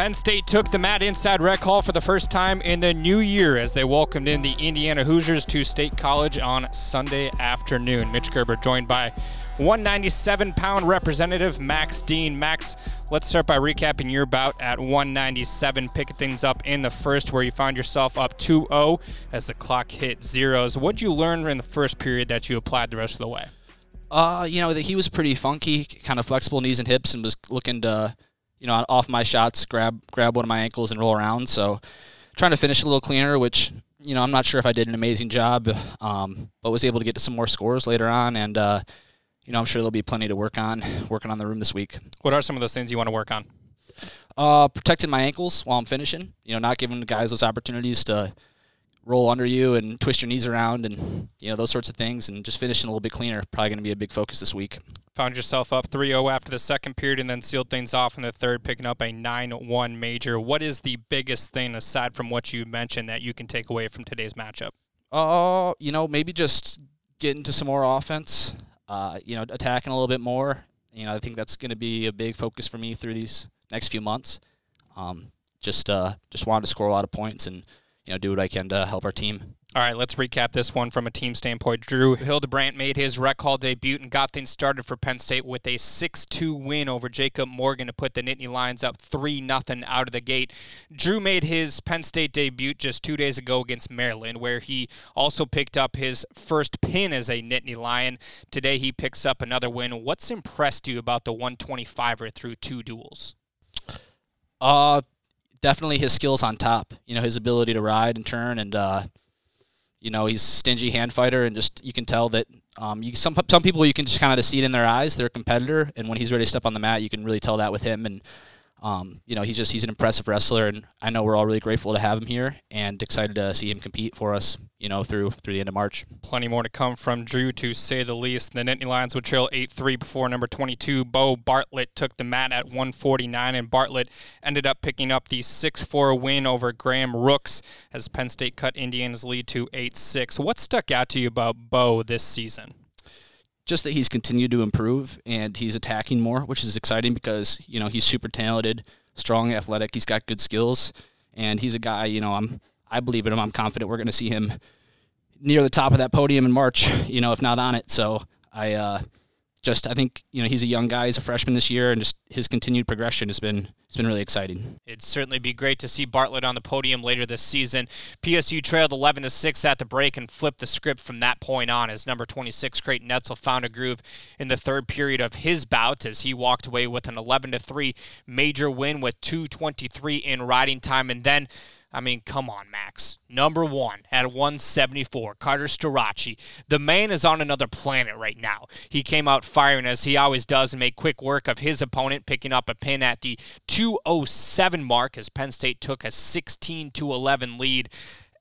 Penn State took the mat inside Rec Hall for the first time in the new year as they welcomed in the Indiana Hoosiers to State College on Sunday afternoon. Mitch Gerber joined by 197 pound representative Max Dean. Max, let's start by recapping your bout at 197, picking things up in the first where you found yourself up 2 0 as the clock hit zeros. What'd you learn in the first period that you applied the rest of the way? Uh, you know, that he was pretty funky, kind of flexible knees and hips, and was looking to, you know, off my shots, grab grab one of my ankles and roll around. So, trying to finish a little cleaner, which you know I'm not sure if I did an amazing job, um, but was able to get to some more scores later on, and uh, you know, I'm sure there'll be plenty to work on, working on the room this week. What are some of those things you want to work on? Uh, protecting my ankles while I'm finishing. You know, not giving the guys those opportunities to roll under you and twist your knees around and you know those sorts of things, and just finishing a little bit cleaner. Probably going to be a big focus this week. Found yourself up 3-0 after the second period, and then sealed things off in the third, picking up a 9-1 major. What is the biggest thing aside from what you mentioned that you can take away from today's matchup? Uh, you know, maybe just getting to some more offense uh, you know, attacking a little bit more. You know, I think that's going to be a big focus for me through these next few months. Um, just uh, just wanted to score a lot of points and you know do what I can to help our team. All right, let's recap this one from a team standpoint. Drew Hildebrandt made his rec hall debut and got things started for Penn State with a 6-2 win over Jacob Morgan to put the Nittany Lions up 3 nothing out of the gate. Drew made his Penn State debut just two days ago against Maryland, where he also picked up his first pin as a Nittany Lion. Today he picks up another win. What's impressed you about the 125er through two duels? Uh, definitely his skills on top. You know, his ability to ride and turn and uh, – you know, he's stingy hand fighter, and just you can tell that um, you some some people you can just kind of see it in their eyes. They're a competitor, and when he's ready to step on the mat, you can really tell that with him. And um, you know, he's just he's an impressive wrestler, and I know we're all really grateful to have him here and excited to see him compete for us. You know, through through the end of March. Plenty more to come from Drew, to say the least. The Nittany Lions would trail 8-3 before number 22 Beau Bartlett took the mat at 149, and Bartlett ended up picking up the 6-4 win over Graham Rooks as Penn State cut Indiana's lead to 8-6. What stuck out to you about Beau this season? Just that he's continued to improve and he's attacking more, which is exciting because you know he's super talented, strong, athletic. He's got good skills, and he's a guy. You know, I'm I believe in him. I'm confident we're going to see him near the top of that podium in March. You know, if not on it. So I uh, just I think you know he's a young guy. He's a freshman this year, and just his continued progression has been it's been really exciting. It'd certainly be great to see Bartlett on the podium later this season. PSU trailed 11 to six at the break and flipped the script from that point on. As number 26 Creighton Edsell found a groove in the third period of his bout as he walked away with an 11 to three major win with 2:23 in riding time, and then I mean, come on, Max. Number one at 174, Carter Starocci. The man is on another planet right now. He came out firing as he always does and made quick work of his opponent, picking up a pin at the 207 mark as Penn State took a 16 to 11 lead.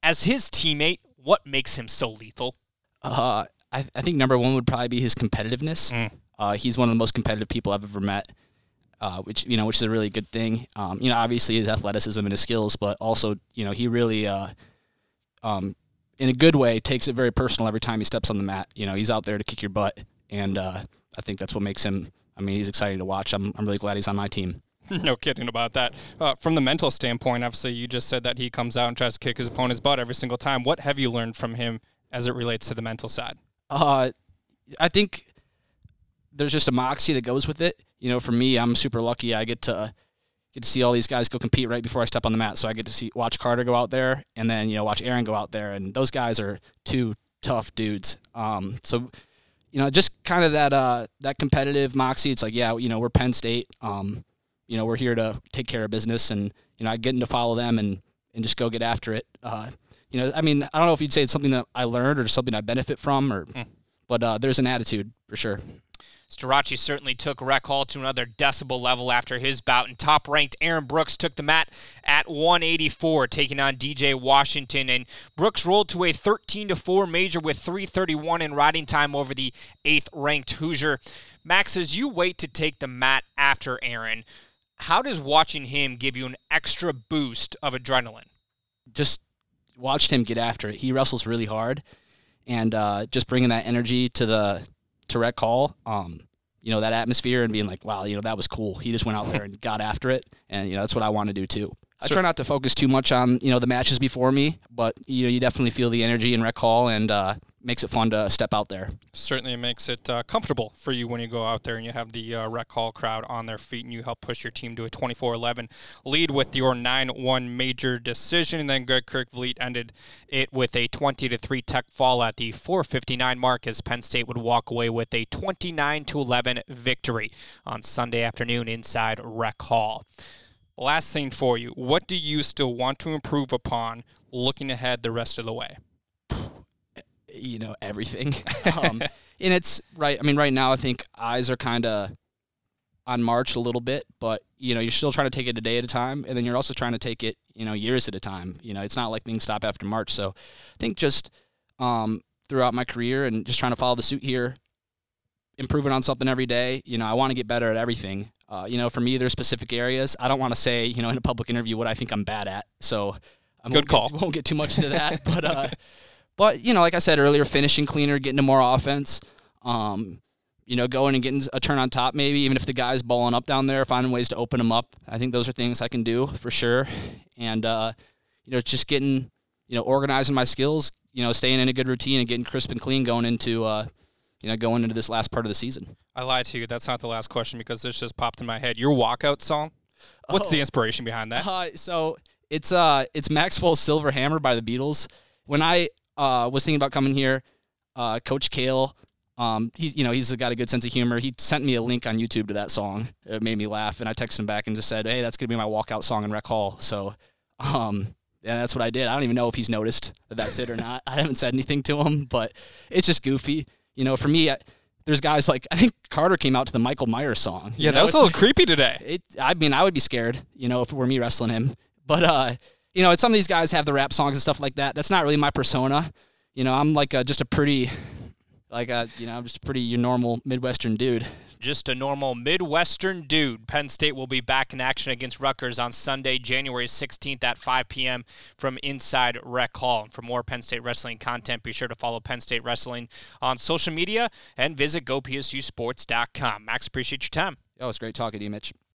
As his teammate, what makes him so lethal? Uh, I, I think number one would probably be his competitiveness. Mm. Uh, he's one of the most competitive people I've ever met uh, which you know, which is a really good thing. Um, you know, obviously his athleticism and his skills, but also you know he really, uh, um, in a good way, takes it very personal every time he steps on the mat. You know, he's out there to kick your butt, and uh, I think that's what makes him. I mean, he's exciting to watch. I'm I'm really glad he's on my team. no kidding about that. Uh, from the mental standpoint, obviously, you just said that he comes out and tries to kick his opponent's butt every single time. What have you learned from him as it relates to the mental side? Uh, I think there's just a moxie that goes with it. You know, for me, I'm super lucky. I get to get to see all these guys go compete right before I step on the mat. So I get to see watch Carter go out there, and then you know watch Aaron go out there, and those guys are two tough dudes. Um, so you know, just kind of that uh, that competitive moxie. It's like, yeah, you know, we're Penn State. Um, you know, we're here to take care of business, and you know, I get to follow them and and just go get after it. Uh, you know, I mean, I don't know if you'd say it's something that I learned or something I benefit from, or, mm. but uh, there's an attitude for sure. Starocci certainly took Rec Hall to another decibel level after his bout, and top ranked Aaron Brooks took the mat at 184, taking on DJ Washington. And Brooks rolled to a 13 4 major with 331 in riding time over the eighth ranked Hoosier. Max, as you wait to take the mat after Aaron, how does watching him give you an extra boost of adrenaline? Just watched him get after it. He wrestles really hard, and uh, just bringing that energy to the to Rec Hall. Um, you know, that atmosphere and being like, wow, you know, that was cool. He just went out there and got after it, and you know, that's what I want to do too. I try not to focus too much on you know the matches before me, but you know, you definitely feel the energy in rec hall and uh, makes it fun to step out there. Certainly makes it uh, comfortable for you when you go out there and you have the uh, rec hall crowd on their feet and you help push your team to a 24-11 lead with your 9-1 major decision. And then Greg Kerkvliet ended it with a 20-3 tech fall at the 4:59 mark as Penn State would walk away with a 29-11 victory on Sunday afternoon inside Rec Hall. Last thing for you, what do you still want to improve upon looking ahead the rest of the way? You know everything. um, and it's right. I mean, right now I think eyes are kind of on March a little bit, but you know you're still trying to take it a day at a time, and then you're also trying to take it you know years at a time. You know, it's not like things stop after March. So I think just um, throughout my career and just trying to follow the suit here, improving on something every day. You know, I want to get better at everything. Uh, you know, for me, there's specific areas. I don't want to say you know in a public interview what I think I'm bad at. So I Good call. Get, won't get too much into that, but. Uh, but you know, like I said earlier, finishing cleaner, getting to more offense. Um, you know, going and getting a turn on top, maybe even if the guy's balling up down there, finding ways to open them up. I think those are things I can do for sure. And uh, you know, just getting you know organizing my skills. You know, staying in a good routine and getting crisp and clean going into uh, you know going into this last part of the season. I lied to you. That's not the last question because this just popped in my head. Your walkout song. What's oh, the inspiration behind that? Uh, so it's uh it's Maxwell's Silver Hammer by the Beatles. When I uh, was thinking about coming here. Uh, Coach Cael, um, he's you know he's got a good sense of humor. He sent me a link on YouTube to that song. It made me laugh, and I texted him back and just said, "Hey, that's gonna be my walkout song in Rec Hall." So, um, yeah, that's what I did. I don't even know if he's noticed that that's it or not. I haven't said anything to him, but it's just goofy. You know, for me, I, there's guys like I think Carter came out to the Michael Myers song. Yeah, know, that was a little creepy today. It, I mean, I would be scared, you know, if it were me wrestling him. But uh, you know, some of these guys have the rap songs and stuff like that. That's not really my persona you know, I'm like a, just a pretty, like a, you know, I'm just a pretty your normal Midwestern dude. Just a normal Midwestern dude. Penn State will be back in action against Rutgers on Sunday, January 16th at 5 p.m. from inside Rec Hall. And for more Penn State wrestling content, be sure to follow Penn State Wrestling on social media and visit gopsusports.com. Max, appreciate your time. Oh, it's great talking to you, Mitch.